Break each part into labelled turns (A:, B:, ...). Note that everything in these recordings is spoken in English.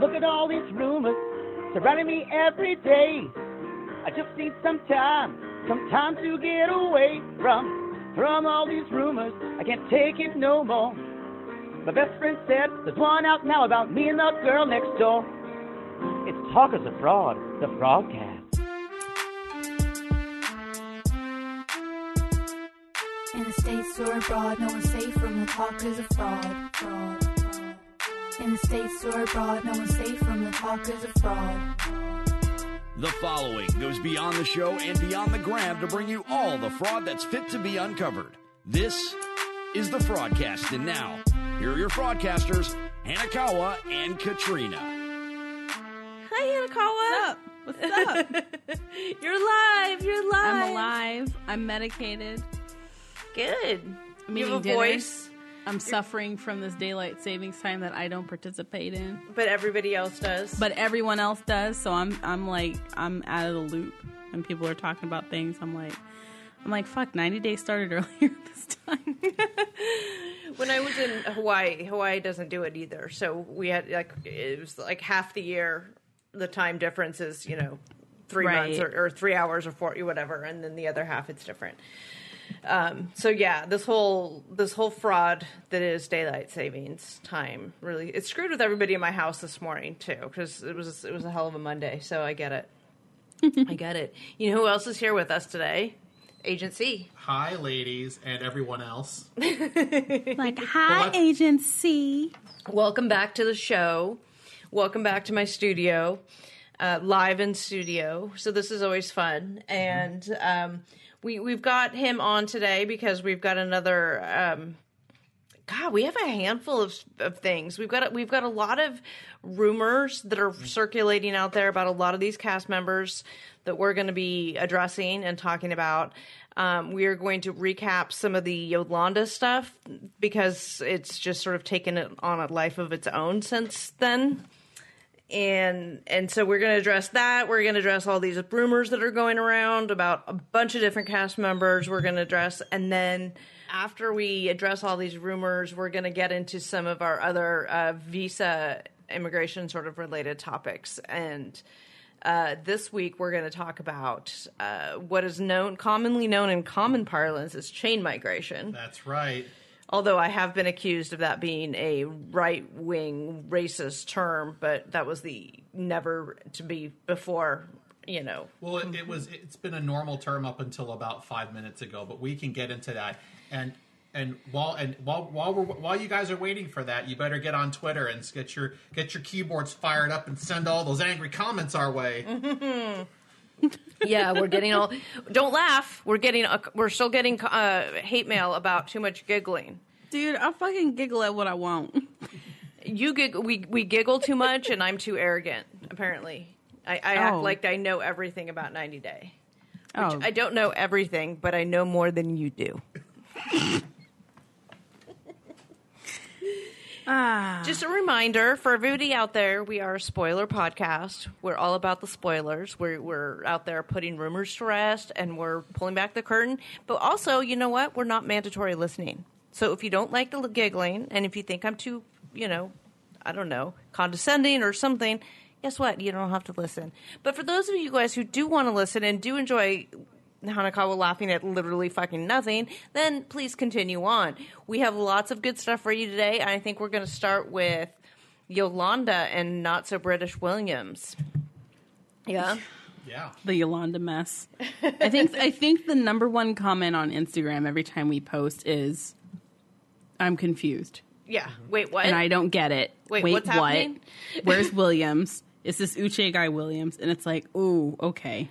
A: Look at all these rumors surrounding me every day. I just need some time, some time to get away from, from all these rumors. I can't take it no more. My best friend said there's one out now about me and the girl next door. It's Talkers of Fraud, the Fraudcast.
B: In the states or abroad, no one's safe from the talkers of fraud, fraud. In the states or abroad, no one's safe from the talkers of fraud.
C: The following goes beyond the show and beyond the gram to bring you all the fraud that's fit to be uncovered. This is the Fraudcast, and now, here are your fraudcasters, Hanekawa and Katrina.
D: Hi, Hanekawa.
E: What's up? What's up?
D: You're live. You're live.
E: I'm alive. I'm medicated.
D: Good.
E: I'm
D: you have a
E: dinner.
D: voice,
E: I'm suffering from this daylight savings time that I don't participate in,
D: but everybody else does.
E: but everyone else does. So I'm I'm like I'm out of the loop, and people are talking about things. I'm like I'm like fuck. 90 days started earlier this time.
D: when I was in Hawaii, Hawaii doesn't do it either. So we had like it was like half the year. The time difference is you know three
E: Right.
D: months or, or three hours or four whatever, and then the other half it's different. Um, so yeah, this whole this whole fraud that is daylight savings time really it screwed with everybody in my house this morning too because it was it was a hell of a Monday. So I get it. I get it. You know who else is here with us today? Agent C.
F: Hi, ladies, and everyone else.
E: like hi
F: What?
E: Agent C.
D: Welcome back to the show. Welcome back to my studio, uh, live in studio. So this is always fun, and um, we we've got him on today because we've got another. Um, God, we have a handful of, of things. We've got we've got a lot of rumors that are circulating out there about a lot of these cast members that we're going to be addressing and talking about. Um, we are going to recap some of the Yolanda stuff because it's just sort of taken it on a life of its own since then and and so we're going to address that. We're going to address all these rumors that are going around about a bunch of different cast members we're going to address. And then after we address all these rumors we're going to get into some of our other uh, visa immigration sort of related topics. And uh, this week we're going to talk about uh, what is known commonly known in common parlance as chain migration.
F: That's right.
D: Although I have been accused of that being a right wing racist term, but that was the never to be before, you know.
F: Well, it, it was. It's been a normal term up until about five minutes ago, but we can get into that. And and while and while while we're while you guys are waiting for that, you better get on Twitter and get your get your keyboards fired up and send all those angry comments our way.
D: Yeah, we're getting all. Don't laugh. We're getting. A, we're still getting uh, hate mail about too much giggling.
E: Dude, I fucking giggle at what I want.
D: You gig. We we giggle too much, and I'm too arrogant. Apparently, I, I act
E: Oh.
D: like I know everything about 90 Day.
E: Oh,
D: I don't know everything, but I know more than you do.
E: ah.
D: Just a reminder for everybody out there, we are a spoiler podcast. We're all about the spoilers. We're we're out there putting rumors to rest and we're pulling back the curtain. But also, you know what? We're not mandatory listening. So if you don't like the giggling and if you think I'm too, you know, I don't know, condescending or something, guess what? You don't have to listen. But for those of you guys who do want to listen and do enjoy Hanekawa laughing at literally fucking nothing, then please continue on. We have lots of good stuff for you today. and I think we're going to start with Yolanda and Not So British Williams. Yeah.
F: Yeah.
E: the Yolanda mess. I think I think the number one comment on Instagram every time we post is I'm confused.
D: Yeah. Mm-hmm. Wait, what?
E: and I don't get it.
D: Wait,
E: Wait
D: what's
E: what?
D: happening?
E: Where's Williams? Is this Uche guy Williams? And it's like, ooh, okay.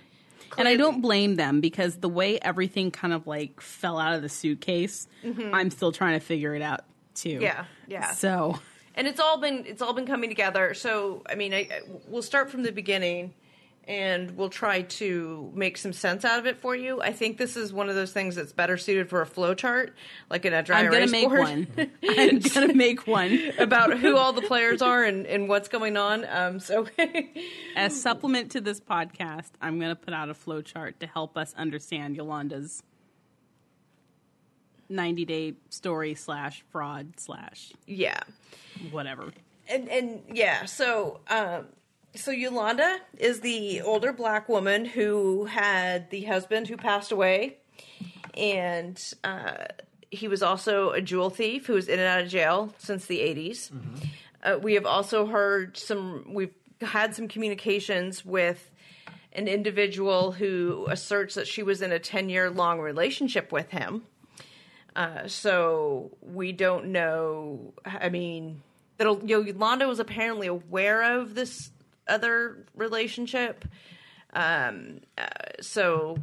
E: And I don't blame them because the way everything kind of like fell out of the suitcase, I'm still trying to figure it out too.
D: Mm-hmm. Yeah, yeah.
E: So
D: and it's all been it's all been coming together. So I mean, I, I- we'll start from the beginning, and we'll try to make some sense out of it for you. I think this is one of those things that's better suited for a flow chart, like in a dry
E: I'm gonna make
D: board.
E: one. I'm gonna make one
D: about who all the players are and, and what's going on. Um, so
E: as supplement to this podcast. I'm gonna put out a flow chart to help us understand Yolanda's 90 day story slash fraud slash
D: yeah,
E: whatever.
D: and and yeah, so um, so Yolanda is the older black woman who had the husband who passed away, and uh, he was also a jewel thief who was in and out of jail since the 80s. Uh, we have also heard some. We've had some communications with an individual who asserts that she was in a 10 year long relationship with him. Uh, so we don't know. I mean, that Yolanda was apparently aware of this other relationship. Um, uh, so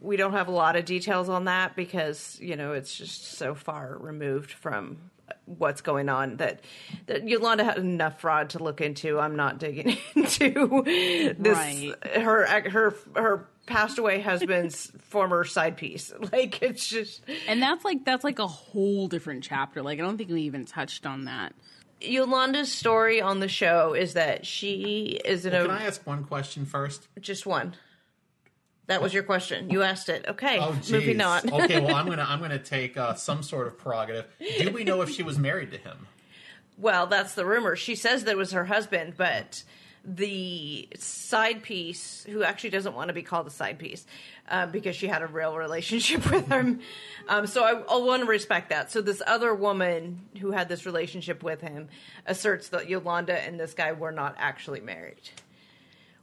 D: we don't have a lot of details on that because you know it's just so far removed from what's going on that, that Yolanda had enough fraud to look into. I'm not digging into this
E: Right.
D: her her her passed away husband's former side piece. Like it's just
E: And that's like that's like a whole different chapter. Like I don't think we even touched on that.
D: Yolanda's story on the show is that she is in
F: Can I ask one question first?
D: just one. That was your question. You asked it. Okay,
F: Oh, geez.
D: moving on.
F: okay, well, I'm gonna I'm gonna take uh, some sort of prerogative. Do we know if she was married to him?
D: Well, that's the rumor. She says that it was her husband, but the side piece, who actually doesn't want to be called a side piece, uh, because she had a real relationship with him. Um, so I, I want to respect that. So this other woman who had this relationship with him asserts that Yolanda and this guy were not actually married.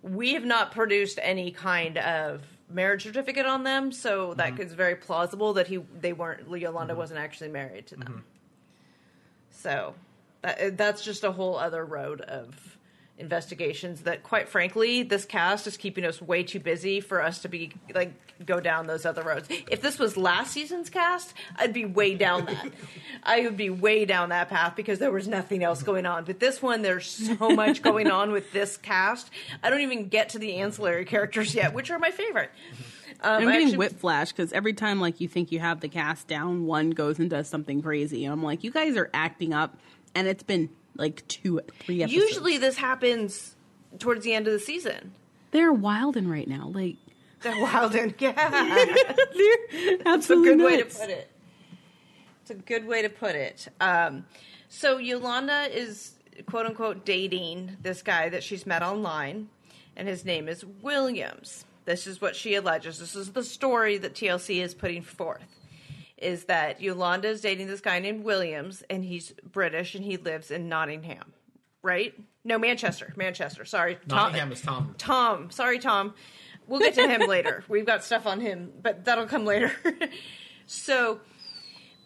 D: We have not produced any kind of marriage certificate on them, so that is very plausible that he they weren't Yolanda wasn't actually married to them. So that, that's just a whole other road of investigations that quite frankly this cast is keeping us way too busy for us to be like go down those other roads. If this was last season's cast i'd be way down that. I would be way down that path because there was nothing else going on. But this one there's so much going on with this cast. I don't even get to the ancillary characters yet which are my favorite. Um,
E: I'm getting
D: actually-
E: whiplash because every time like you think you have the cast down, one goes and does something crazy, and I'm like, you guys are acting up, and it's been like two, three episodes.
D: usually this happens towards the end of the season
E: they're wilding right now. Like
D: they're wild and yeah
E: they're
D: a
E: absolutely
D: good way to put it. It's a good way to put it. Um, so Yolanda is quote unquote dating this guy that she's met online, and his name is Williams. This is what she alleges. This is the story that TLC is putting forth. Is that Yolanda is dating this guy named Williams, and he's British, and he lives in Nottingham, right? No, Manchester, Manchester. Sorry,
F: Nottingham is Tom.
D: Tom. Sorry, Tom. We'll get to him later. We've got stuff on him, but that'll come later. so,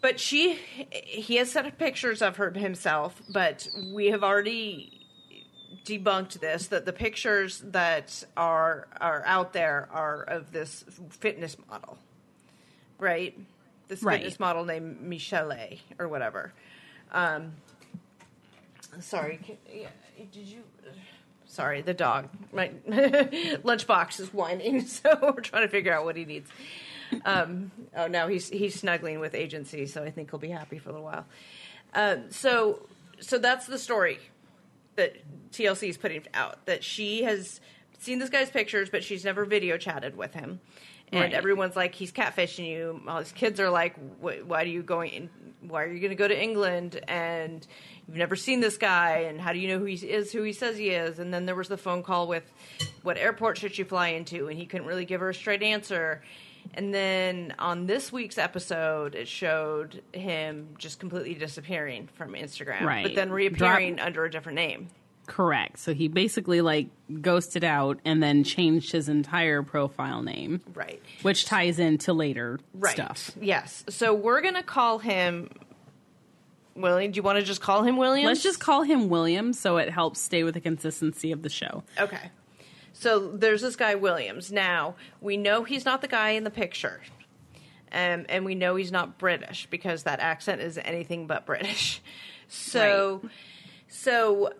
D: but she, he has sent pictures of her himself, but we have already debunked this that the pictures that are are out there are of this fitness model, right? This
E: Right.
D: fitness model named Michelle or whatever. Um, sorry, can, yeah, did you? Sorry, the dog. My lunchbox is whining, so we're trying to figure out what he needs. Um, oh, now he's he's snuggling with Agent C, so I think he'll be happy for a little while. Um, so, so that's the story that TLC is putting out. That she has seen this guy's pictures, but she's never video chatted with him. And
E: Right.
D: everyone's like, he's catfishing you. All his kids are like, why are you going? In, why are you going to go to England? And you've never seen this guy. And how do you know who he is? Who he says he is? And then there was the phone call with, what airport should you fly into? And he couldn't really give her a straight answer. And then on this week's episode, it showed him just completely disappearing from Instagram,
E: Right.
D: but then reappearing under a different name.
E: Correct. So he basically like ghosted out and then changed his entire profile name,
D: Right.
E: which ties into later
D: Right.
E: stuff.
D: Yes. So we're gonna call him. William, do you want to just call him William?
E: Let's just call him William so it helps stay with the consistency of the show.
D: Okay. So there's this guy Williams. Now we know he's not the guy in the picture, um, and we know he's not British because that accent is anything but British. So, so w-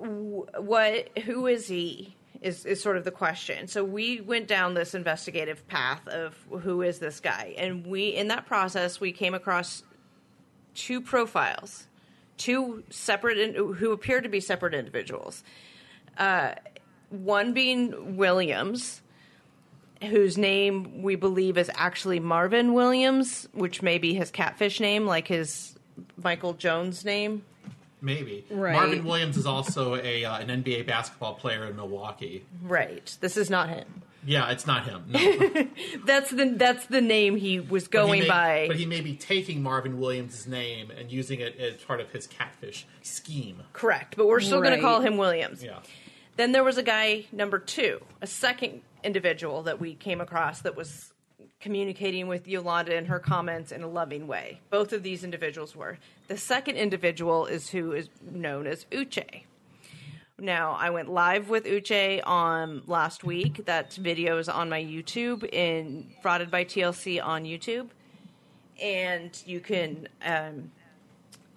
D: what? Who is he? Is is sort of the question. So we went down this investigative path of who is this guy, and we in that process we came across two profiles, two separate in, who appear to be separate individuals uh, one being Williams, whose name we believe is actually Marvin Williams, which may be his catfish name, like his Michael Jones name.
F: Maybe.
E: Right.
F: Marvin Williams is also a uh, an NBA basketball player in Milwaukee.
D: Right. This is not him.
F: Yeah, it's not him. No.
D: That's the that's the name he was
F: But he
D: going
F: may-
D: by.
F: but he may be taking Marvin Williams' name and using it as part of his catfish scheme.
D: Correct, but we're still going to call him Williams.
F: Yeah.
D: Then there was a guy number two, a second individual that we came across that was communicating with Yolanda in her comments in a loving way. Both of these individuals were. The second individual is who is known as Uche. Now, I went live with Uche on last week. That video is on my YouTube in Frauded by TLC on YouTube. And you can um,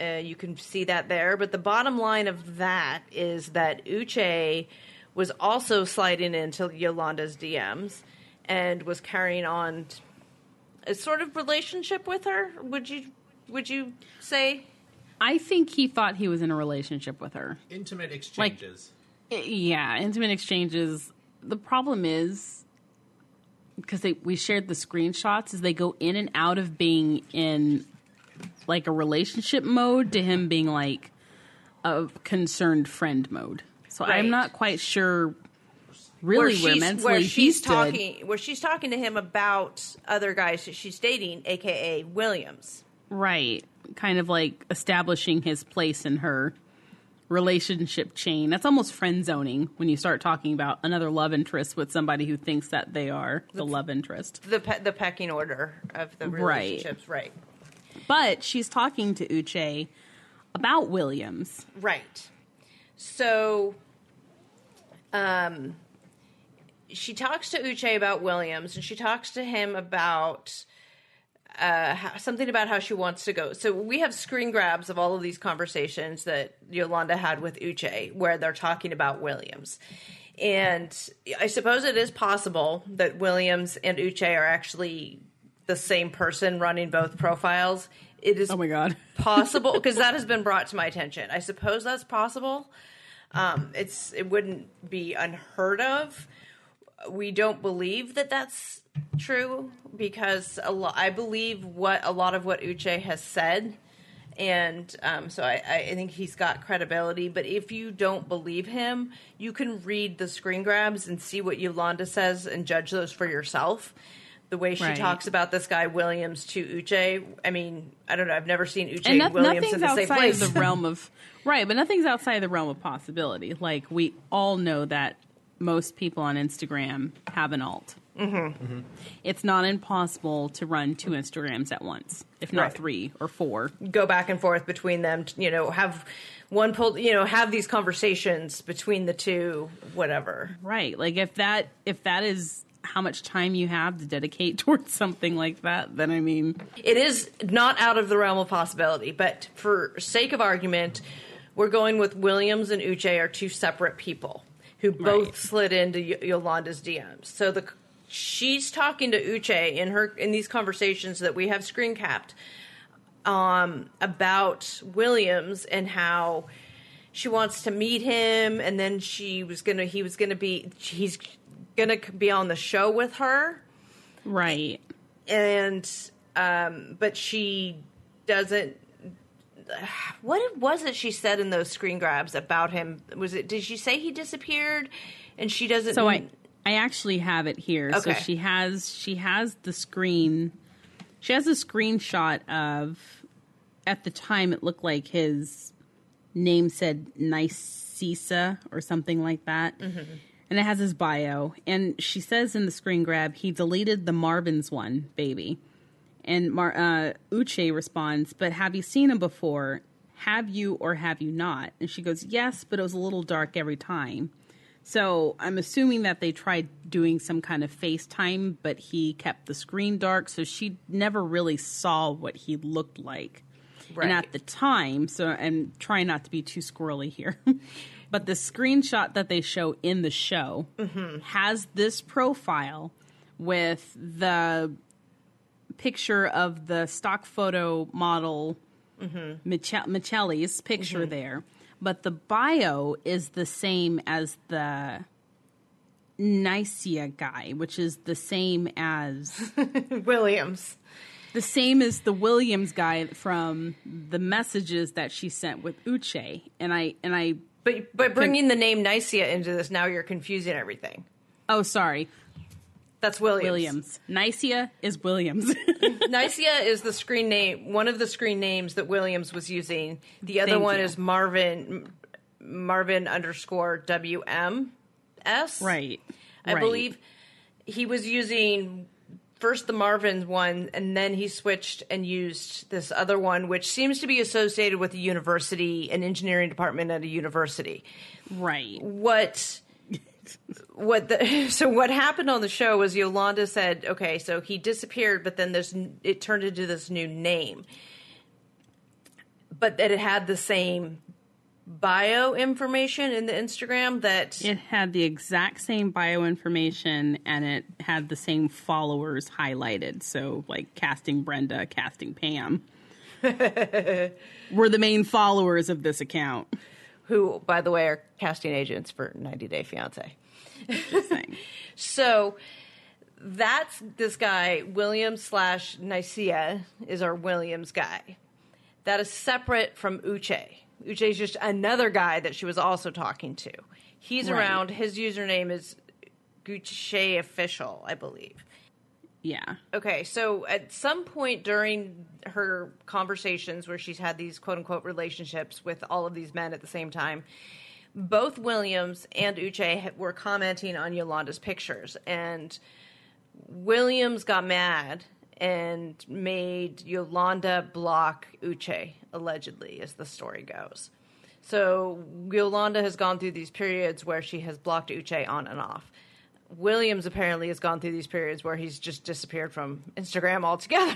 D: uh, you can see that there. But the bottom line of that is that Uche was also sliding into Yolanda's DMs and was carrying on a sort of relationship with her. Would you would you say?
E: I think he thought he was in a relationship with her.
F: Intimate exchanges.
E: I- Yeah, intimate exchanges. The problem is because we shared the screenshots is they go in and out of being in like a relationship mode to him being like a concerned friend mode. So
D: Right.
E: I'm not quite sure really where,
D: she's,
E: mentally
D: where she's talking where she's talking to him about other guys that she's dating, aka Williams.
E: Right. Kind of like establishing his place in her relationship chain. That's almost friend zoning when you start talking about another love interest with somebody who thinks that they are the love interest.
D: The pe- the pecking order of the
E: Right.
D: relationships, right?
E: But she's talking to Uche about Williams.
D: Right. So, um, she talks to Uche about Williams, and she talks to him about uh, how, something about how she wants to go. So we have screen grabs of all of these conversations that Yolanda had with Uche, where they're talking about Williams. And I suppose it is possible that Williams and Uche are actually the same person running both profiles. It is
E: Oh my god.
D: possible because that has been brought to my attention. I suppose that's possible. Um, it's it wouldn't be unheard of. We don't believe that that's true because a lo- I believe what a lot of what Uche has said, and um, so I, I think he's got credibility. But if you don't believe him, you can read the screen grabs and see what Yolanda says and judge those for yourself. The way she
E: Right.
D: talks about this guy Williams to Uche, I mean, I don't know. I've never seen Uche
E: And no-
D: Williams
E: nothing's
D: in the same
E: outside
D: place.
E: of the realm of right, but nothing's outside the realm of possibility. Like we all know that most people on Instagram have an alt. Mm-hmm. It's not impossible to run two Instagrams at once, if not
D: Right.
E: three or four.
D: go back and forth between them. You know, have one pull. You know, have these conversations between the two. Whatever.
E: Right. Like if that if that is how much time you have to dedicate towards something like that, then I mean
D: It is not out of the realm of possibility, but for sake of argument, we're going with Williams and Uche are two separate people who both
E: Right.
D: slid into y- Yolanda's DMs. So the she's talking to Uche in her in these conversations that we have screen capped um, about Williams and how she wants to meet him, and then she was gonna he was gonna be he's gonna be on the show with her
E: right.
D: and um but she doesn't what was it she said in those screen grabs about him was it did she say he disappeared and she doesn't
E: So I I actually have it here. So
D: Okay.
E: she has she has the screen she has a screenshot of at the time it looked like his name said Nicesa or something like that. Mm-hmm. And it has his bio. And she says in the screen grab, he deleted the Marvin's one, baby. And Mar- uh, Uche responds, But have you seen him before? Have you or have you not? And she goes, Yes, but it was a little dark every time. So I'm assuming that they tried doing some kind of FaceTime, but he kept the screen dark, so she never really saw what he looked like.
D: Right.
E: And at the time, so and try not to be too squirrely here, but the screenshot that they show in the show has this profile with the picture of the stock photo model Michel- Michelli's picture mm-hmm. there, but the bio is the same as the Nicia guy, which is the same as
D: williams
E: The same as the Williams guy from the messages that she sent with Uche, and I and I.
D: But by bringing the name Nicaea into this, now you're confusing everything.
E: Oh, sorry,
D: That's Williams.
E: Williams. Nicaea is Williams.
D: Nicaea is the screen name, one of the screen names that Williams was using. The other
E: Thank
D: one
E: you.
D: is Marvin, Marvin underscore WM S.
E: right.
D: I
E: right.
D: believe he was using first the Marvin one, and then he switched and used this other one, which seems to be associated with a university, an engineering department at a university.
E: Right.
D: What? What the so what happened on the show was Yolanda said, okay, so he disappeared, but then there's it turned into this new name, but that it had the same bio information in the Instagram that
E: It had the exact same bio information and it had the same followers highlighted. So, like casting Brenda, casting Pam were the main followers of this account.
D: Who, by the way, are casting agents for 90 Day Fiance. So that's this guy, William slash Nicaea, is our Williams guy. That is separate from Uche. Uche is just another guy that she was also talking to. He's
E: Right.
D: around. His username is Gucci Official, I believe.
E: Yeah.
D: Okay, so at some point during her conversations where she's had these quote unquote relationships with all of these men at the same time, both Williams and Uche were commenting on Yolanda's pictures. And Williams got mad and made Yolanda block Uche, allegedly, as the story goes. So Yolanda has gone through these periods where she has blocked Uche on and off. Williams apparently has gone through these periods where he's just disappeared from Instagram altogether.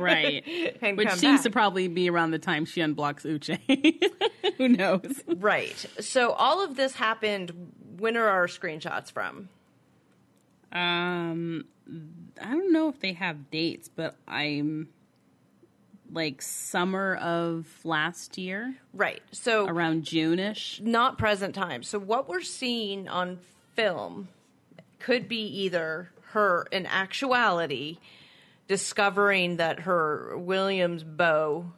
E: Right. Which seems
D: back.
E: to probably be around the time she unblocks Uche. Who knows?
D: right. So all of this happened. When are our screenshots from?
E: Um, I don't know if they have dates, but I'm like summer of last year,
D: Right. So
E: around June ish.
D: not present time. So what we're seeing on film could be either her in actuality discovering that her Williams beau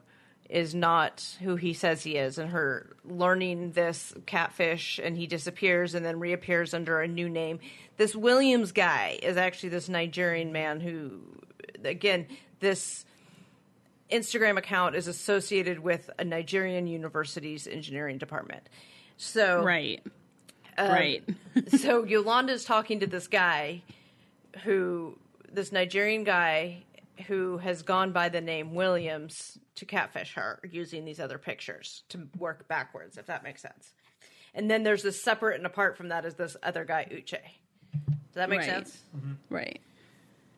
D: is not who he says he is and her learning this catfish and he disappears and then reappears under a new name. This Williams guy is actually this Nigerian man who again this Instagram account is associated with a Nigerian university's engineering department. So
E: Right.
D: Um,
E: right.
D: so Yolanda's talking to this guy who this Nigerian guy who has gone by the name Williams to catfish her using these other pictures to work backwards, if that makes sense. And then there's this separate and apart from that is this other guy, Uche. Does that make
E: Right.
D: sense?
E: right.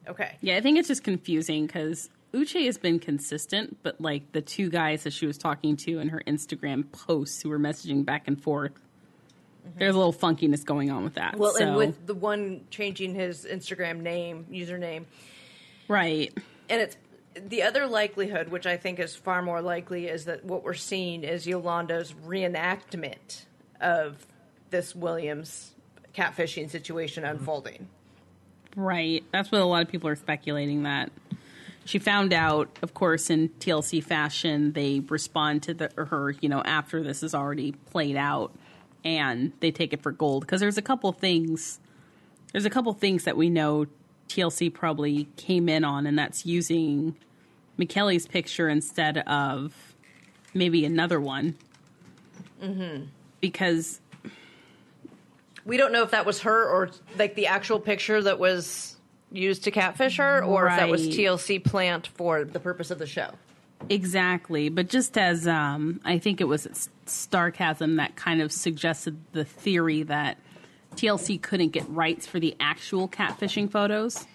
D: Okay.
E: Yeah, I think it's just confusing because Uche has been consistent, but like the two guys that she was talking to in her Instagram posts who were messaging back and forth, Mm-hmm. there's a little funkiness going on with that.
D: Well, and with the one changing his Instagram name, username,
E: right.
D: and it's the other likelihood, which I think is far more likely, is that what we're seeing is Yolanda's reenactment of this Williams catfishing situation mm-hmm. unfolding.
E: Right. That's what a lot of people are speculating that she found out, of course, in TLC fashion, they respond to the, her, you know, after this is already played out and they take it for gold. Because there's a couple things, there's a couple things that we know TLC probably came in on, and that's using McKelly's picture instead of maybe another one. Mm-hmm. Because
D: We don't know if that was her or like the actual picture that was used to catfish her, or if that was TLC plant for the purpose of the show.
E: Exactly, but just as um, I think it was Starcasm that kind of suggested the theory that TLC couldn't get rights for the actual catfishing photos,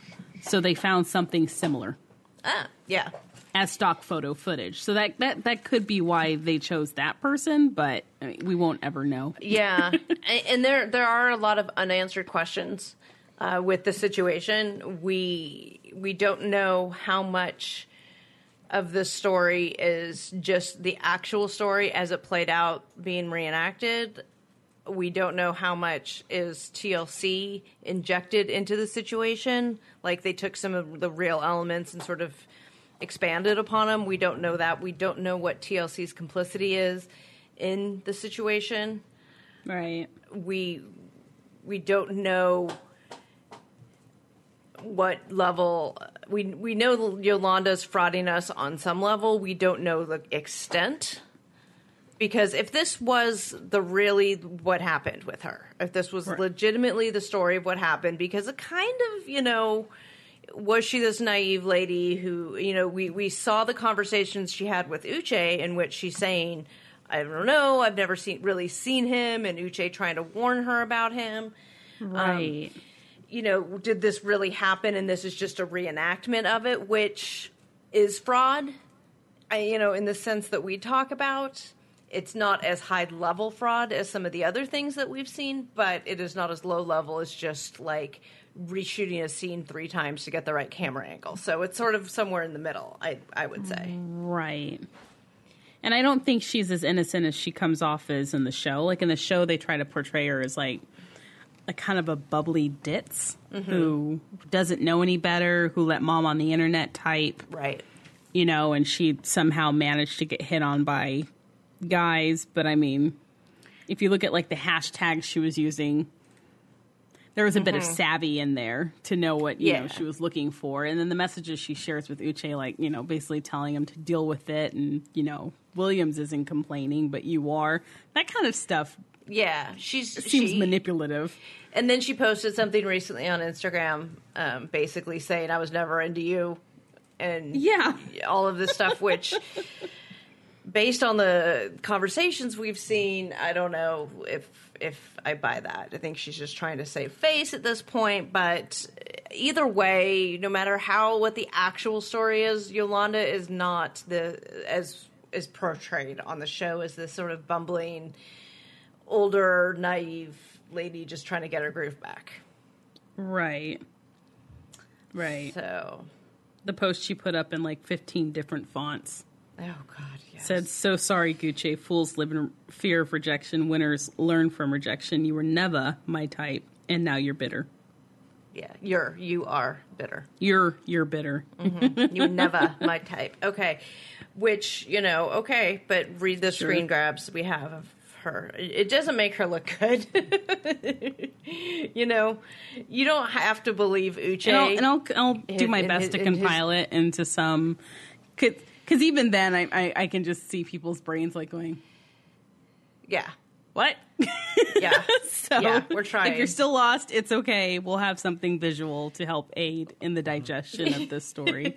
E: so they found something similar
D: Ah, yeah.
E: as stock photo footage. So that that that could be why they chose that person, but I mean, we won't ever know.
D: Yeah, and there there are a lot of unanswered questions uh, with the situation. We we don't know how much of the story is just the actual story as it played out being reenacted. We don't know how much is TLC injected into the situation. Like they took some of the real elements and sort of expanded upon them. We don't know that. We don't know what TLC's complicity is in the situation.
E: Right.
D: We we don't know what level we we know Yolanda's frauding us on some level. We don't know the extent because if this was the really what happened with her, if this was
E: Right.
D: legitimately the story of what happened, because it kind of you know was she this naive lady who you know we we saw the conversations she had with Uche in which she's saying I don't know I've never seen really seen him and Uche trying to warn her about him um,
E: Right.
D: You know, did this really happen and this is just a reenactment of it, which is fraud, I, you know, in the sense that we talk about. It's not as high level fraud as some of the other things that we've seen, but it is not as low level as just like reshooting a scene three times to get the right camera angle. So it's sort of somewhere in the middle, I, I would say.
E: Right. And I don't think she's as innocent as she comes off as in the show. Like in the show, they try to portray her as like a kind of a bubbly ditz mm-hmm. who doesn't know any better, who let mom on the internet type,
D: Right.
E: you know, and she somehow managed to get hit on by guys. But I mean, if you look at like the hashtags she was using, there was a bit of mm-hmm. savvy in there to know what you know she was looking for, and then the messages she shares with Uche, like you know, basically telling him to deal with it, and you know, Williams isn't complaining, but you are. That kind of stuff
D: Yeah. She's
E: seems
D: she,
E: manipulative.
D: And then she posted something recently on Instagram, um, basically saying, I was never into you. And
E: Yeah.
D: all of this stuff, which, based on the conversations we've seen, I don't know if if I buy that. I think she's just trying to save face at this point. But either way, no matter how what the actual story is, Yolanda is not the as is portrayed on the show as this sort of bumbling, older, naive lady just trying to get her groove back.
E: Right. Right.
D: So,
E: The post she put up in like 15 different fonts
D: oh god, yes.
E: said, So sorry, Gucci. Fools live in fear of rejection. Winners learn from rejection. You were never my type, and now you're bitter.
D: yeah, you're you are bitter.
E: You're you're bitter. Mm-hmm.
D: You never my type. Okay. Which, you know, okay, but read the
E: Sure.
D: screen grabs we have of her. It doesn't make her look good. you know, you don't have to believe Uche.
E: And I'll, and I'll, I'll do
D: In-
E: my best
D: his-
E: to
D: in his-
E: compile it into some. Because even then, I, I, I can just see people's brains like going,
D: yeah.
E: What?
D: Yeah.
E: so
D: Yeah, we're trying.
E: If you're still lost, it's okay. We'll have something visual to help aid in the digestion of this story.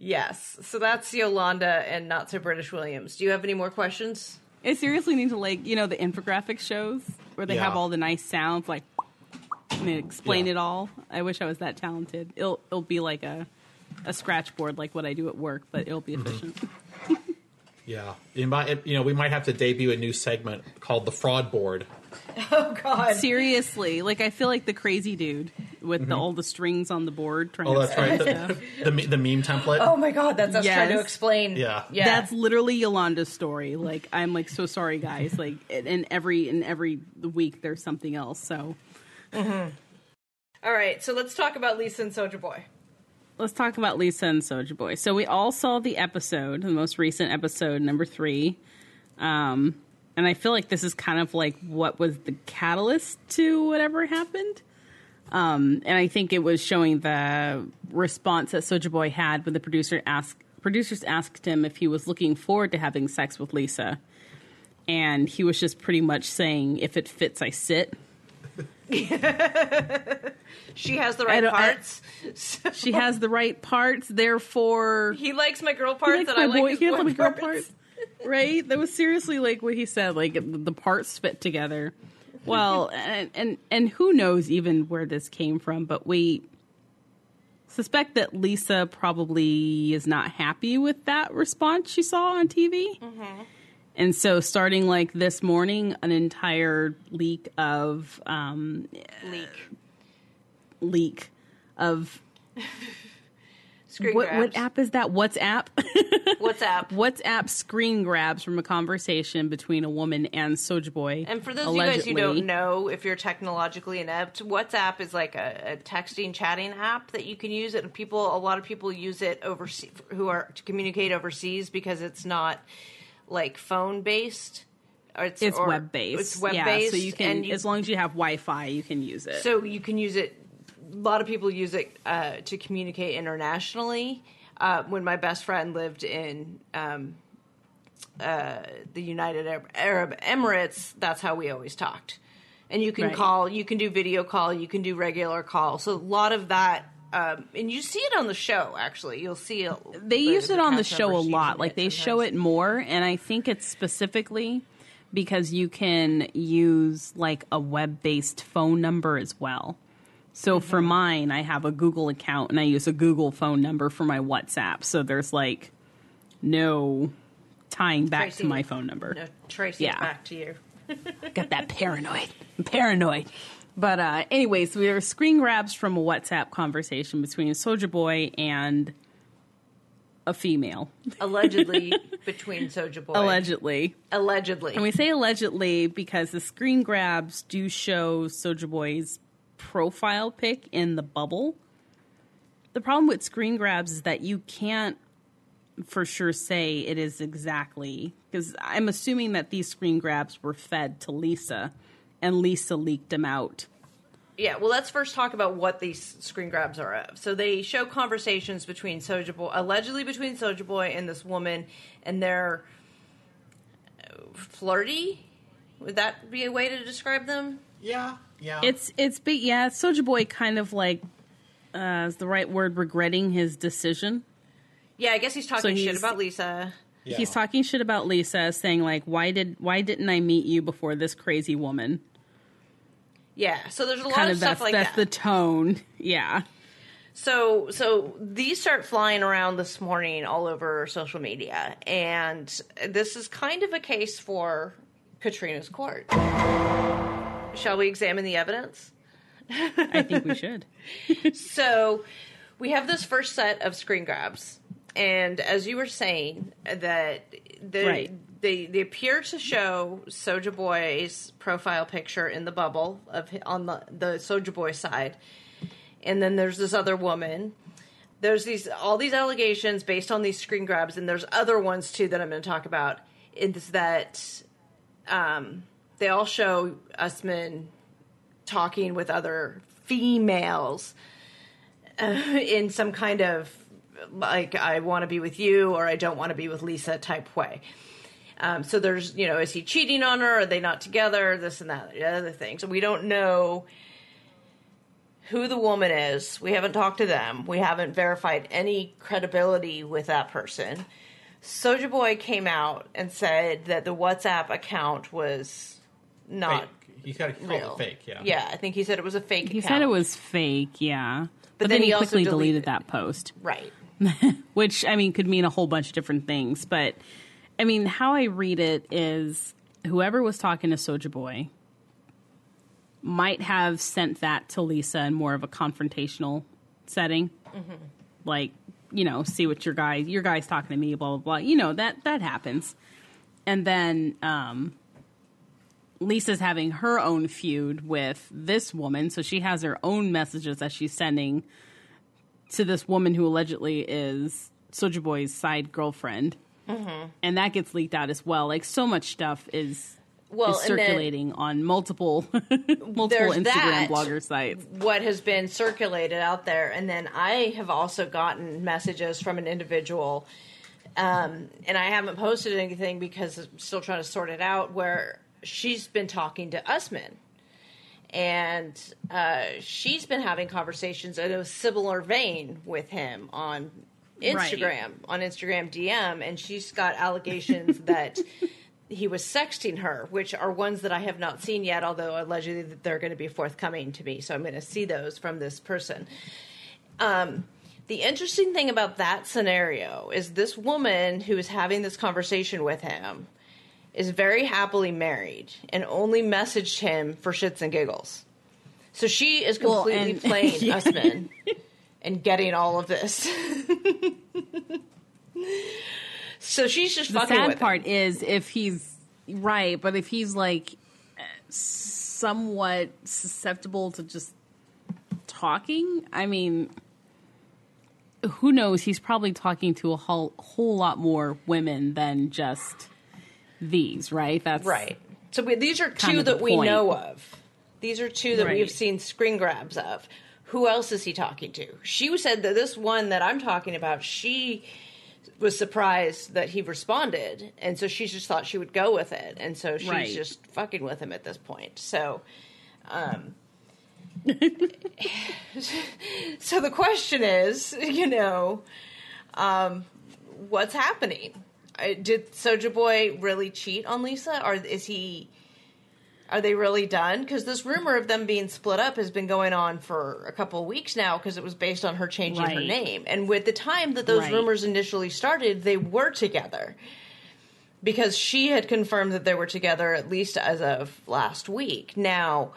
D: Yes. So that's Yolanda and not so British Williams. Do you have any more questions?
E: I seriously need to like you know the infographic shows where they have all the nice sounds like and they explain
F: Yeah.
E: it all. I wish I was that talented. It'll it'll be like a a scratch board like what I do at work, but it'll be mm-hmm. efficient.
F: Yeah, it might, you know, we might have to debut a new segment called the Fraud Board.
D: Oh God.
E: Seriously, like I feel like the crazy dude with the all the strings on the board trying
F: Oh,
E: to
F: that's right,
E: explain
F: the, the, the meme template.
D: Oh my God, that's us trying to explain.
F: Yeah.
D: Yeah.
E: That's literally Yolanda's story. Like I'm like so sorry guys. Like and and every in every week there's something else. So
D: All right, so let's talk about Lisa and Soja Boy.
E: let's talk about Lisa and Soja Boy. So we all saw the episode, the most recent episode, number three. Um, and I feel like this is kind of like what was the catalyst to whatever happened. Um, and I think it was showing the response that Soja Boy had when the producer asked producers asked him if he was looking forward to having sex with Lisa. And he was just pretty much saying, if it fits, I sit.
D: She has the right
E: I-
D: parts.
E: She has the right parts, therefore
D: he likes my girl
E: He
D: parts,
E: likes
D: and I like
E: boy-
D: his boy
E: likes my girl
D: parts.
E: Right? That was seriously like what he said. Like the parts fit together. Well, and and and who knows even where this came from? But we suspect that Lisa probably is not happy with that response she saw on TV. And so, starting like this morning, an entire leak of um,
D: Leak.
E: leak of
D: Screen
E: What,
D: grabs.
E: what app is that? WhatsApp.
D: WhatsApp.
E: WhatsApp screen grabs from a conversation between a woman and Soja Boy.
D: And for those of you guys who don't know, if you're technologically inept, WhatsApp is like a, a texting, chatting app that you can use. It and people, a lot of people use it overseas who are to communicate overseas because it's not like phone based. Or it's
E: it's web based.
D: It's web based,
E: yeah, so you can
D: you,
E: as long as you have Wi-Fi, you can use it.
D: so you can use it. A lot of people use it uh, to communicate internationally. Uh, when my best friend lived in um, uh, the United Arab, Emirates, that's how we always talked. And you can
E: Right.
D: call, you can do video call, you can do regular call. So a lot of that, um, and you see it on the show. Actually, you'll see it.
E: they use it on the show a lot. Like they show it more, and I think it's specifically because you can use like a web-based phone number as well. So for
D: Mm-hmm.
E: mine, I have a Google account and I use a Google phone number for my WhatsApp. So there's like no tying back
D: Tracy-
E: to my phone number.
D: No, Tracy,
E: Yeah.
D: back to you.
E: got that paranoid. I'm paranoid. But uh, anyways, we were screen grabs from a WhatsApp conversation between Soja Boy and a female,
D: Allegedly between Soja Boy.
E: allegedly.
D: Allegedly.
E: And we say allegedly because the screen grabs do show Soja Boy's profile pic in the bubble. The problem with screen grabs is that you can't for sure say it is exactly because I'm assuming that these screen grabs were fed to Lisa and Lisa leaked them out.
D: Yeah, well, let's first talk about what these screen grabs are of. So they show conversations between Soja Boy, allegedly between Soja Boy and this woman, and they're flirty. Would that be a way to describe them?
F: Yeah, yeah.
E: It's it's big yeah, Soja Boy kind of like uh, is the right word regretting his decision.
D: Yeah, I guess he's talking shit
E: he's-
D: about Lisa.
F: yeah.
E: He's talking shit about Lisa, saying like, "Why did why didn't I meet you before this crazy woman?"
D: Yeah, so there's a lot
E: Kind
D: of
E: of
D: stuff
E: that's
D: like
E: that's
D: that.
E: the tone. Yeah,
D: So so these start flying around this morning all over social media, and this is kind of a case for Katrina's court. Shall we examine the evidence?
E: I think we should.
D: So we have this first set of screen grabs, and as you were saying, that the,
E: Right.
D: they they appear to show Soja Boy's profile picture in the bubble of on the the Soja Boy side, and then there's this other woman. There's these all these allegations based on these screen grabs, and there's other ones too that I'm going to talk about. Is that um, they all show Usman talking with other females uh, in some kind of like I want to be with you or I don't want to be with Lisa type way. Um, so there's you know is he cheating on her? Are they not together? This and that, the other thing. So we don't know who the woman is. We haven't talked to them. We haven't verified any credibility with that person. Soja Boy came out and said that the WhatsApp account was not
F: fake. He's got to call
D: real.
F: it fake. Yeah.
D: Yeah, I think he said it was a fake
E: He
D: account.
E: said it was fake, yeah, but,
D: then
E: then,
D: he
E: he quickly
D: deleted
E: deleted that post,
D: right.
E: which I mean could mean a whole bunch of different things. But I mean, how I read it is whoever was talking to Soja Boy might have sent that to Lisa in more of a confrontational setting, like you know, see what your guy your guy's talking to me, blah blah blah. You know that that happens, and then um, Lisa's having her own feud with this woman, so she has her own messages that she's sending to this woman who allegedly is Soja Boy's side girlfriend, and that gets leaked out as well. Like so much stuff is
D: Well,
E: is circulating on multiple multiple Instagram
D: that.
E: blogger sites.
D: what has been circulated out there. And then I have also gotten messages from an individual, um, and I haven't posted anything because I'm still trying to sort it out, where she's been talking to Usman. And uh, she's been having conversations in a similar vein with him on Instagram, on Instagram DM, and she's got allegations that he was sexting her, which are ones that I have not seen yet, although allegedly they're going to be forthcoming to me. So I'm going to see those from this person. Um, the interesting thing about that scenario is this woman who is having this conversation with him is very happily married and only messaged him for shits and giggles. So she is
E: Well,
D: completely
E: and-
D: playing
E: yeah.
D: Usman and getting all of this. so she's just
E: the
D: fucking
E: sad
D: with him.
E: part is if he's right, but if he's like somewhat susceptible to just talking, I mean, who knows? He's probably talking to a whole, whole lot more women than just these, right? That's
D: Right. So we, these are two that we
E: point.
D: know of. These are two that
E: Right.
D: we've seen screen grabs of. Who else is he talking to? She said that this one that I'm talking about, she was surprised that he responded, and so she just thought she would go with it, and so she's
E: Right.
D: just fucking with him at this point. So, um, so the question is, you know, um, what's happening? Uh, Did Soja Boy really cheat on Lisa, or is he? Are they really done? Because this rumor of them being split up has been going on for a couple of weeks now. Because it was based on her changing her name, and with the time that those
E: Right.
D: rumors initially started, they were together. Because she had confirmed that they were together at least as of last week. Now,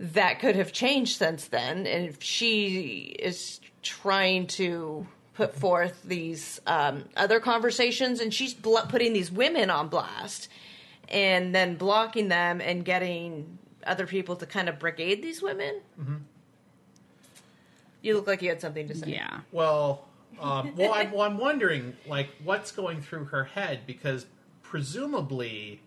D: that could have changed since then, and if she is trying to put forth these um, other conversations, and she's bl- putting these women on blast, and then blocking them and getting other people to kind of brigade these women. You look like you had something to say.
E: yeah.
F: Well, um, well, I'm, well, I'm wondering, like, what's going through her head because presumably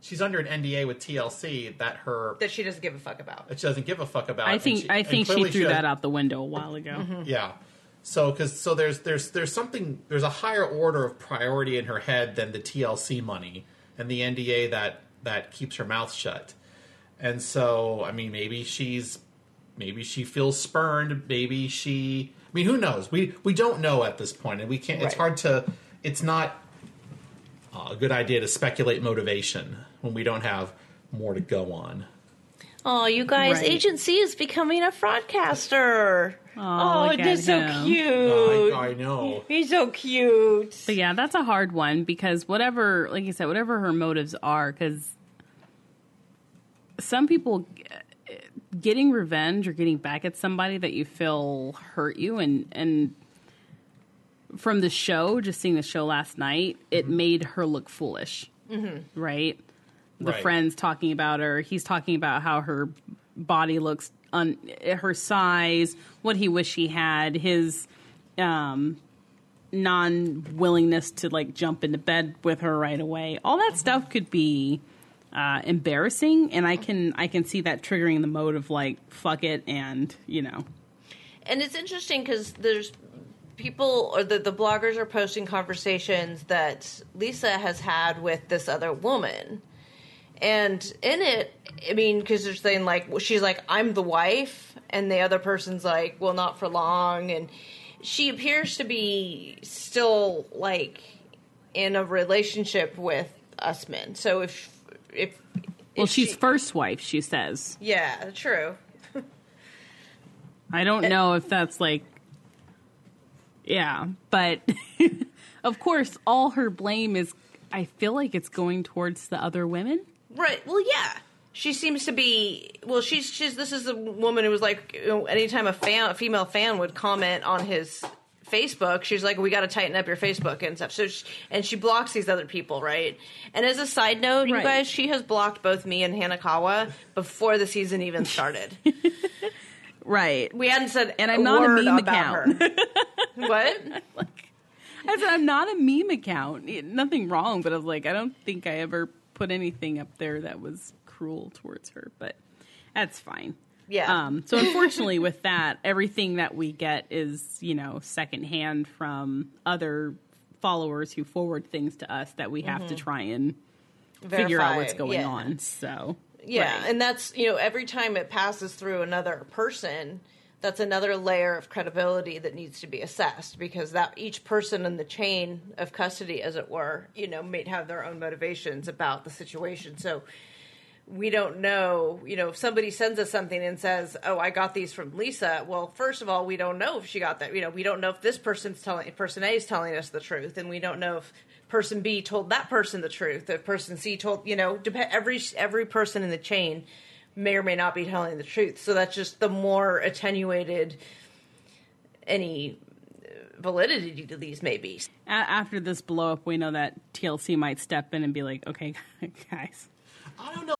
F: she's under an NDA with TLC that her
D: That she doesn't give a fuck about.
F: that she doesn't give a fuck about.
E: I think
F: she-
E: I think she threw
F: does-
E: that out the window a while ago.
F: Yeah. So, because so there's there's there's something there's a higher order of priority in her head than the TLC money and the NDA that that keeps her mouth shut. And so, I mean, maybe she's maybe she feels spurned. Maybe she. I mean, who knows? We we don't know at this point, and we can't. It's hard to. It's not uh, a good idea to speculate motivation when we don't have more to go on.
D: Oh, you guys,
E: Right.
D: Agent C is becoming a fraudcaster.
E: Aw,
D: oh,
E: look
D: it's so
E: him.
D: cute.
F: I, I know.
D: He's so cute.
E: But yeah, that's a hard one because whatever, like you said, whatever her motives are, because some people uh, getting revenge or getting back at somebody that you feel hurt you, and and from the show, just seeing the show last night, it made her look foolish, mm-hmm. right? The
F: Right.
E: friends talking about her. He's talking about how her body looks, un, her size, what he wish he had, his um, non willingness to like jump into bed with her right away. All that stuff could be uh, embarrassing, and I can I can see that triggering the mode of like fuck it, and you know,
D: And it's interesting because there's people or the, the bloggers are posting conversations that Lisa has had with this other woman. And in it, I mean, because they're saying like, she's like, I'm the wife, and the other person's like, well, not for long, and she appears to be still like in a relationship with Usman. So if if
E: well,
D: if
E: she's
D: she-
E: first wife, she says.
D: yeah, true.
E: I don't uh, know if that's like, yeah, but of course, all her blame is. I feel like it's going towards the other women.
D: Right. Well, yeah. She seems to be. Well, she's she's. This is a woman who was like, you know, anytime a fan, a female fan would comment on his Facebook, she's like, "We got to tighten up your Facebook and stuff." So, she, and she blocks these other people, right? And as a side note, you guys, she has blocked both me and Hanekawa before the season even started.
E: Right.
D: We hadn't said,
E: And I'm not a meme account.
D: what?
E: I said I'm not a meme account. Nothing wrong, but I was like, I don't think I ever put anything up there that was cruel towards her. But that's fine.
D: Yeah.
E: Um, so unfortunately, with that, everything that we get is you know secondhand from other followers who forward things to us that we have to try and figure out what's going
D: yeah.
E: on. So
D: Yeah,
E: right.
D: and that's you know every time it passes through another person, that's another layer of credibility that needs to be assessed because that each person in the chain of custody, as it were, you know, may have their own motivations about the situation. So we don't know, you know, if somebody sends us something and says, "Oh, I got these from Lisa." Well, first of all, we don't know if she got that. You know, we don't know if this person's telling person A is telling us the truth, and we don't know if person B told that person the truth. If person C told, you know, every every person in the chain may or may not be telling the truth. So that's just the more attenuated any validity to these maybe.
E: A- after this blow up, we know that TLC might step in and be like, okay, guys.
F: I don't know.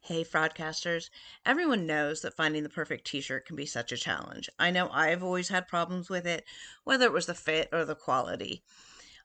G: Hey, fraudcasters. Everyone knows that finding the perfect t shirt can be such a challenge. I know I've always had problems with it, whether it was the fit or the quality.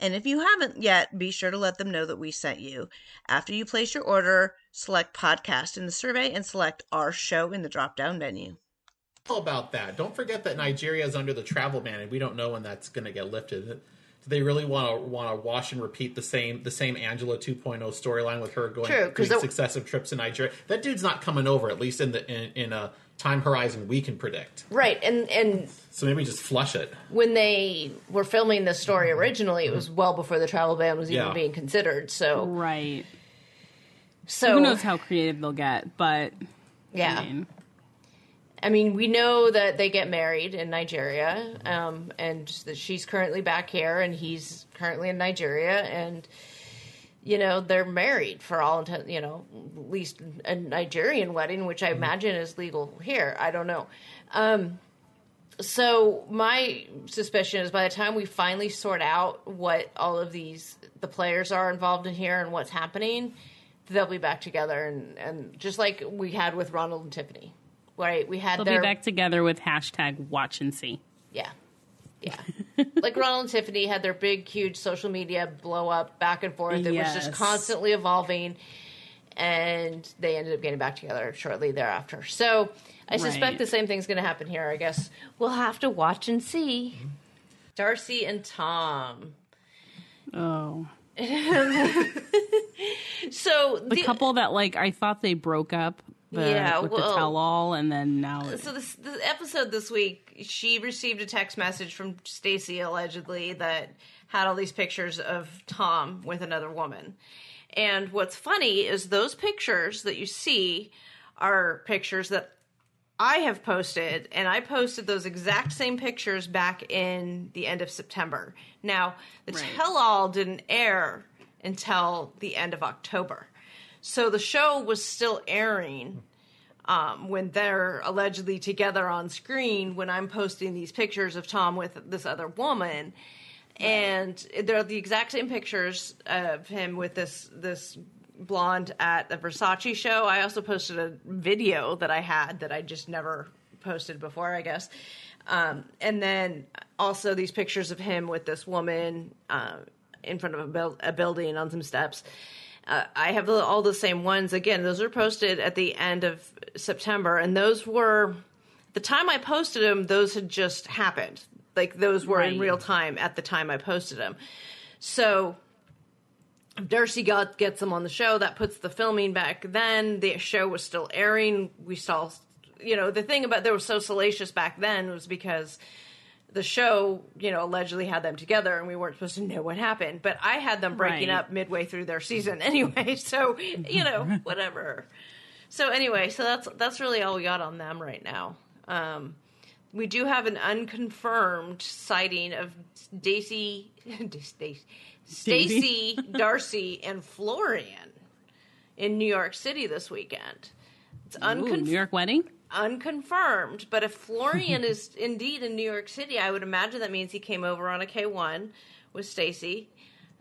G: And if you haven't yet, be sure to let them know that we sent you. After you place your order, select podcast in the survey and select our show in the drop down menu.
F: All about that. Don't forget that Nigeria is under the travel ban, and we don't know when that's going to get lifted. Do they really want to want to wash and repeat the same the same Angela 2.0 storyline with her going
D: True, 'cause
F: doing
D: that-
F: successive trips to Nigeria? That dude's not coming over, at least in the in, in a time horizon we can predict.
D: Right, and and
F: So maybe just flush it.
D: when they were filming this story originally, it was well before the travel ban was even
F: Yeah.
D: being considered. So
E: Right.
D: so
E: Who knows how creative they'll get, but
D: yeah.
E: I mean,
D: I mean, we know that they get married in Nigeria, um, and that she's currently back here, and he's currently in Nigeria, and you know they're married for all intent. You know, at least a Nigerian wedding, which I imagine is legal here. I don't know. Um, so my suspicion is by the time we finally sort out what all of these the players are involved in here and what's happening, they'll be back together, and and just like we had with Ronald and Tiffany. Right, we had
E: they'll
D: their
E: be back together with hashtag watch and see.
D: yeah. Yeah. like Ronald and Tiffany had their big, huge social media blow up back and forth. It was just constantly evolving. And they ended up getting back together shortly thereafter. So I suspect
E: Right.
D: the same thing's going to happen here. I guess we'll have to watch and see. Darcey and Tom.
E: Oh,
D: So
E: the, couple that like I thought they broke up. The,
D: Yeah,
E: with
D: well-
E: the tell all, and then now it-
D: So this, this episode this week, she received a text message from Stacey allegedly that had all these pictures of Tom with another woman. And what's funny is those pictures that you see are pictures that I have posted, and I posted those exact same pictures back in the end of September. Now, the
E: Right.
D: tell all didn't air until the end of October. So the show was still airing um, when they're allegedly together on screen when I'm posting these pictures of Tom with this other woman. And they're the exact same pictures of him with this this blonde at the Versace show. I also posted a video that I had that I just never posted before, I guess. Um, and then also these pictures of him with this woman uh, in front of a, buil- a building on some steps. Uh, I have all the same ones. Again, those are posted at the end of September, and those were the time I posted them. Those had just happened. Like those were in real time at the time I posted them. So if Darcey got gets them on the show. That puts the filming back. Then the show was still airing. We saw, you know, the thing about there was so salacious back then was because the show, you know, allegedly had them together, and we weren't supposed to know what happened. But I had them breaking
E: Right.
D: up midway through their season anyway. So you know, whatever. So anyway, so that's that's really all we got on them right now. Um, we do have an unconfirmed sighting of Daisy, Stacey, Stacey, Darcey, and Florian in New York City this weekend. It's unconfirmed
E: New York wedding.
D: Unconfirmed. But if Florian is indeed in New York City, I would imagine that means he came over on a K one with Stacey.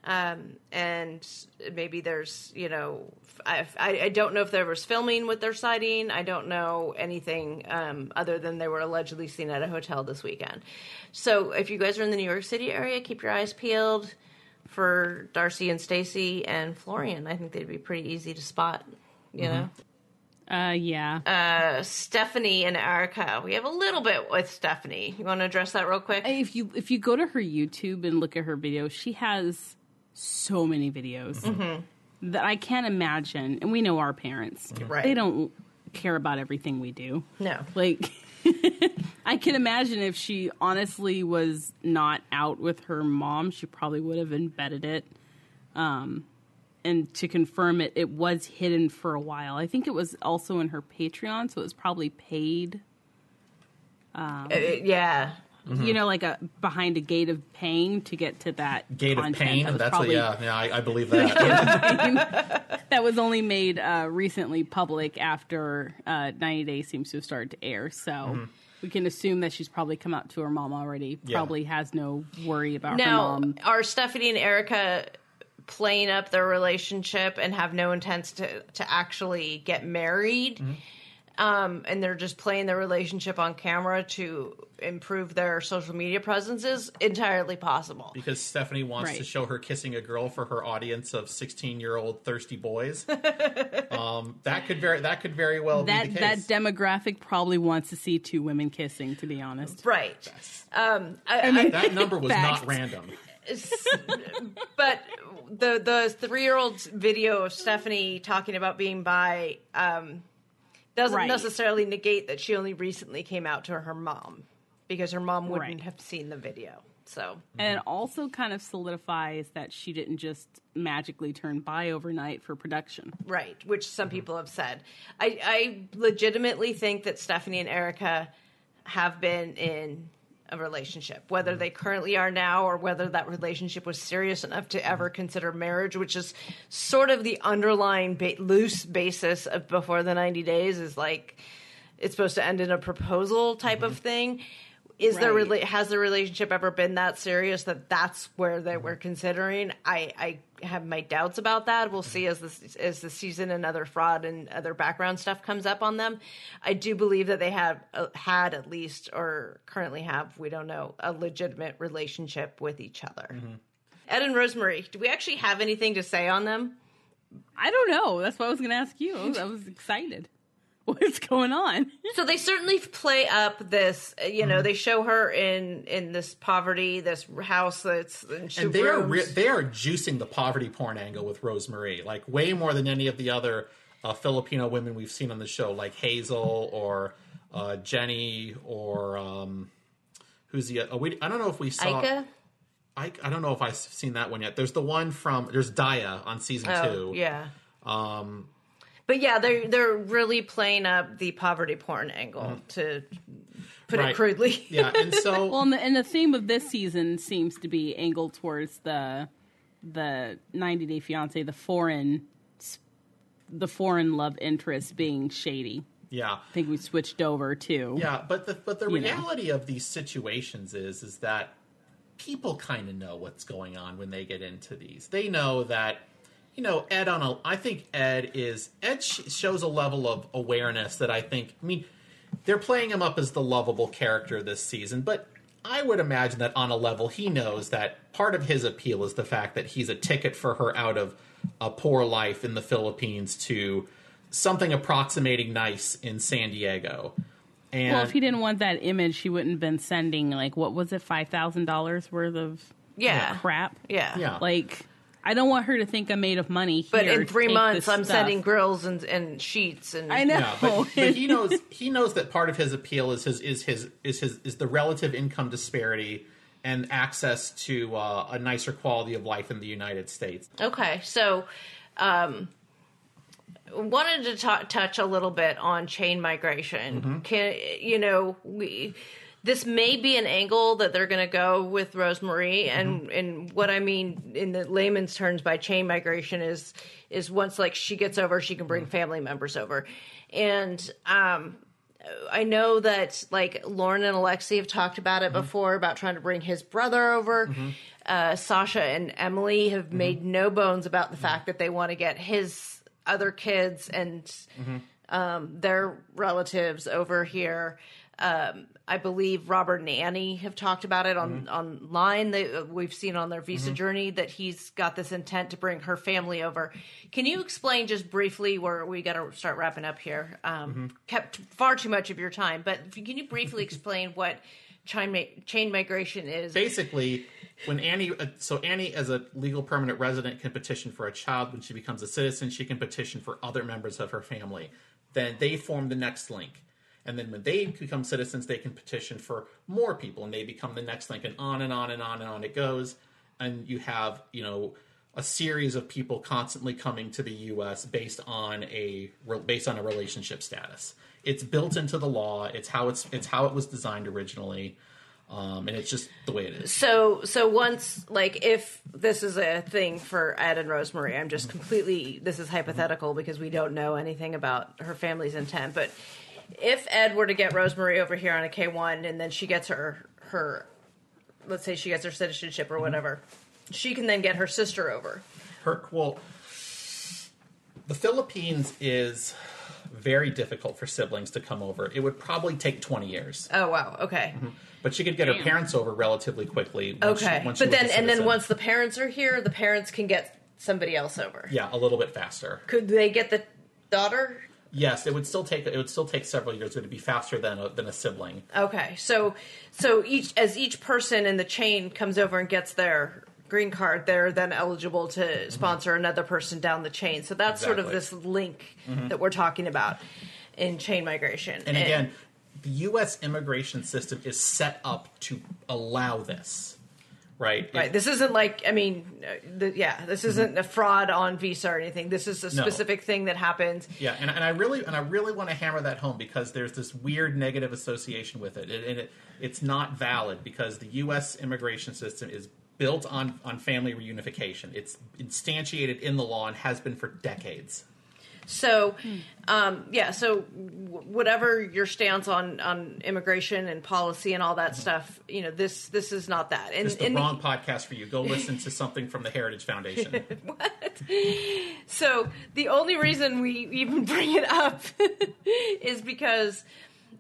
D: Um, and maybe there's, you know, I, I, I don't know if there was filming with their sighting. I don't know anything um, other than they were allegedly seen at a hotel this weekend. So if you guys are in the New York City area, keep your eyes peeled for Darcey and Stacey and Florian. I think they'd be pretty easy to spot, you know?
E: Uh, yeah.
D: Uh, Stephanie and Erika. We have a little bit with Stephanie. You want to address that real quick?
E: if you if you go to her YouTube and look at her videos, she has so many videos that I can't imagine. And we know our parents;
D: Right.
E: they don't care about everything we do.
D: No.
E: Like, I can imagine if she honestly was not out with her mom, she probably would have embedded it. Um, and to confirm it, it was hidden for a while. I think it was also in her Patreon, so it was probably paid.
D: Uh, yeah.
E: You know, like a behind a gate of pain to get to that
F: Gate of pain.
E: That
F: That's
E: probably-
F: a, yeah, yeah. I, I believe that.
E: that was only made uh, recently public after uh, 90 Days seems to have started to air. So we can assume that she's probably come out to her mom already.
F: Yeah.
E: Probably has no worry about her
D: Now,
E: mom.
D: are Stephanie and Erika playing up their relationship and have no intent to, to actually get married? Um, and they're just playing their relationship on camera to improve their social media presence is entirely possible.
F: because Stephanie wants to show her kissing a girl for her audience of sixteen-year-old thirsty boys. um, that could very that could very well
E: That
F: be the
E: that demographic probably wants to see two women kissing. To be honest,
D: Right. Um, I, I,
F: that number was
E: Facts.
F: not random.
D: But the the three year old's video of Stephanie talking about being bi um, doesn't
E: Right.
D: necessarily negate that she only recently came out to her mom because her mom wouldn't
E: Right.
D: have seen the video. So
E: and it also kind of solidifies that she didn't just magically turn bi overnight for production.
D: right, which some people have said. I, I legitimately think that Stephanie and Erika have been in a relationship, whether mm-hmm. they currently are now or whether that relationship was serious enough to ever mm-hmm. consider marriage, which is sort of the underlying ba- loose basis of before the 90 days is like it's supposed to end in a proposal type mm-hmm. of thing. Is there really has the relationship ever been that serious that that's where they were considering? I, I have my doubts about that. We'll see as this as the season and other fraud and other background stuff comes up on them. I do believe that they have uh, had at least or currently have we don't know a legitimate relationship with each other. Ed and Rosemary, do we actually have anything to say on them?
E: I don't know. That's what I was going to ask you. I was, I was excited. What's going on?
D: So they certainly play up this, uh, you know, they show her in in this poverty, this house that's in two
F: and they are re- they are juicing the poverty porn angle with Rosemary, like way more than any of the other uh, Filipino women we've seen on the show, like Hazel or uh, Jenny or um, who's the? Uh, we, I don't know if we saw.
D: Ika?
F: I, I don't know if I've seen that one yet. There's the one from there's Daya on season
D: Oh,
F: two.
D: yeah.
F: Um,
D: But yeah, they're they're really playing up the poverty porn angle mm-hmm. to put
F: Right.
D: it crudely.
F: yeah, and so
E: Well, and the, and the theme of this season seems to be angled towards the the 90 Day Fiance, the foreign the foreign love interest being shady.
F: yeah,
E: I think we switched over to
F: Yeah, but the but the
E: You know.
F: reality of these situations is is that people kind of know what's going on when they get into these. They know that you know Ed on a. I think Ed is Ed sh- shows a level of awareness that I think. I mean, they're playing him up as the lovable character this season, but I would imagine that on a level he knows that part of his appeal is the fact that he's a ticket for her out of a poor life in the Philippines to something approximating nice in San Diego. And
E: Well, if he didn't want that image, he wouldn't have been sending like what was it, five thousand dollars worth of
D: Yeah.
E: crap.
D: Yeah.
F: Yeah.
E: Like I don't want her to think I'm made of money.
D: But in three months, I'm
E: stuff.
D: sending grills and, and sheets and
E: I know.
F: Yeah, but, but he knows he knows that part of his appeal is his is his is his is the relative income disparity and access to uh, a nicer quality of life in the United States.
D: Okay, so um, wanted to ta- touch a little bit on chain migration. Can you know we? This may be an angle that they're going to go with Rosemary, and and what I mean in the layman's terms by chain migration is is once like she gets over, she can bring family members over, and um, I know that like Loren and Alexei have talked about it before about trying to bring his brother over. uh, Sasha and Emily have made no bones about the fact that they want to get his other kids and um, their relatives over here. Um, I believe Robert and Annie have talked about it on online. They, uh, we've seen on their visa journey that he's got this intent to bring her family over. Can you explain just briefly where we got to start wrapping up here? Um, Kept far too much of your time, but can you briefly explain what chain, ma- chain migration is?
F: basically when annie uh, so annie as a legal permanent resident can petition for a child when she becomes a citizen she can petition for other members of her family then they form the next link and then when they become citizens they can petition for more people and they become the next link and on and on and on and on it goes. And you have you know a series of people constantly coming to the US based on a based on a relationship status. It's built into the law. It's how it's it's how it was designed originally um, and it's just the way it is.
D: So, so once, like, if this is a thing for Ed and Rosemary, I'm just completely, this is hypothetical because we don't know anything about her family's intent. But if Ed were to get Rosemary over here on a K1 and then she gets her, her, let's say she gets her citizenship or mm-hmm. whatever, she can then get her sister over.
F: her well the philippines is very difficult for siblings to come over it would probably take 20 years
D: Oh, wow. Okay. Mm-hmm.
F: but she could get her
E: Damn.
F: parents over relatively quickly once
D: Okay.
F: she, once she
D: but
F: was a
D: then, and then
F: citizen.
D: once the parents are here, the parents can get somebody else over.
F: yeah a little bit faster
D: Could they get the daughter
F: yes it would still take it would still take several years. It would be faster than a, than a sibling.
D: Okay, so so each as each person in the chain comes over and gets their green card, they're then eligible to sponsor another person down the chain. So that's sort of this link mm-hmm. that we're talking about in chain migration.
F: and again the us immigration system is set up to allow this right
D: Right.
F: It-
D: This isn't like I mean, the, yeah. This mm-hmm. isn't a fraud on visa or anything. This is a
F: No.
D: specific thing that happens.
F: Yeah, and, and I really and I really want to hammer that home because there's this weird negative association with it, and and it, it's not valid because the U.S. immigration system is built on on family reunification. It's instantiated in the law and has been for decades.
D: So, um, yeah. So, w- whatever your stance on on immigration and policy and all that stuff, you know, this this is not that. And,
F: It's the
D: and
F: wrong podcast for you. Go listen to something from the Heritage Foundation. What?
D: so the only reason we even bring it up is because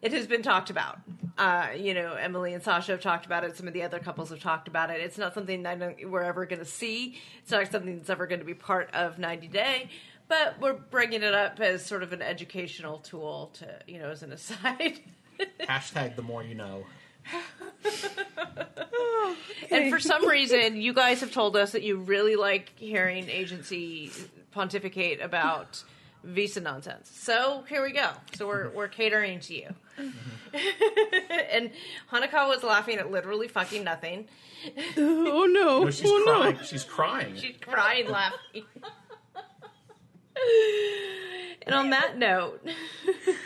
D: it has been talked about. Uh, you know, Emily and Sasha have talked about it. Some of the other couples have talked about it. It's not something that we're ever going to see. It's not something that's ever going to be part of 90 Day. But we're bringing it up as sort of an educational tool to, you know, as an aside.
F: Hashtag the more you know.
D: And for some reason, you guys have told us that you really like hearing Agent C pontificate about visa nonsense. So here we go. So we're we're catering to you. and Hanako was laughing at literally fucking nothing.
E: Oh no!
F: No, she's
E: oh
F: crying. She's crying.
D: She's crying laughing. And on that note!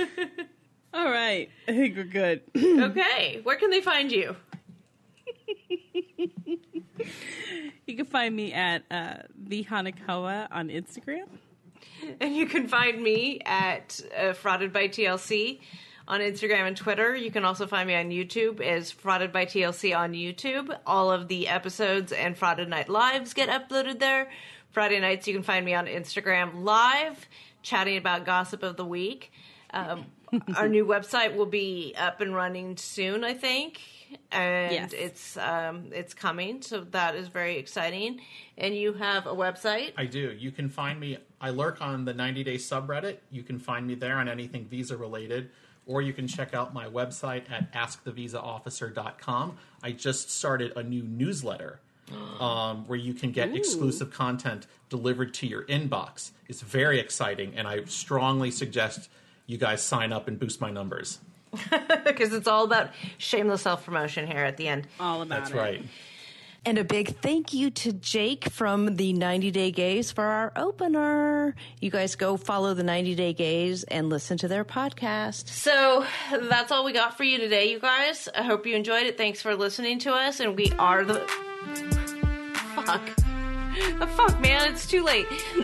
E: All right, I think we're good.
D: okay, where can they find you?
E: you can find me at uh, the Hanekawa on Instagram.
D: And you can find me at uh, Frauded by TLC on Instagram and Twitter. You can also find me on YouTube as Frauded by TLC on YouTube. All of the episodes and Frauded Night Lives get uploaded there. Friday nights, you can find me on Instagram live, chatting about gossip of the week. Um, our new website will be up and running soon, I think, and
E: Yes.
D: it's um, it's coming, so that is very exciting. And you have a website.
F: I do. You can find me. I lurk on the 90 Day subreddit. You can find me there on anything visa related, or you can check out my website at askthevisaofficer.com. I just started a new newsletter um, where you can get exclusive content delivered to your inbox. It's very exciting, and I strongly suggest you guys sign up and boost my numbers.
D: because it's all about shameless self promotion here at the end.
E: All about
F: That's
E: it.
F: right.
D: And a big thank you to Jake from the 90 Day Gays for our opener. You guys go follow the 90 Day Gays and listen to their podcast. So that's all we got for you today, you guys. I hope you enjoyed it. Thanks for listening to us. And we are the. Fuck. The fuck, man. It's too late.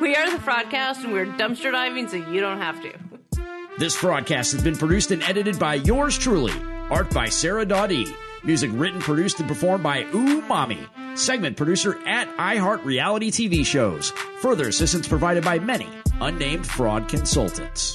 D: we are the Fraudcast and we're dumpster diving so you don't have to.
C: This broadcast has been produced and edited by yours truly. Art by Sarah Dottie. Music written, produced, and performed by Ooh Mommy. Segment producer at iHeart Reality TV Shows. Further assistance provided by many unnamed fraud consultants.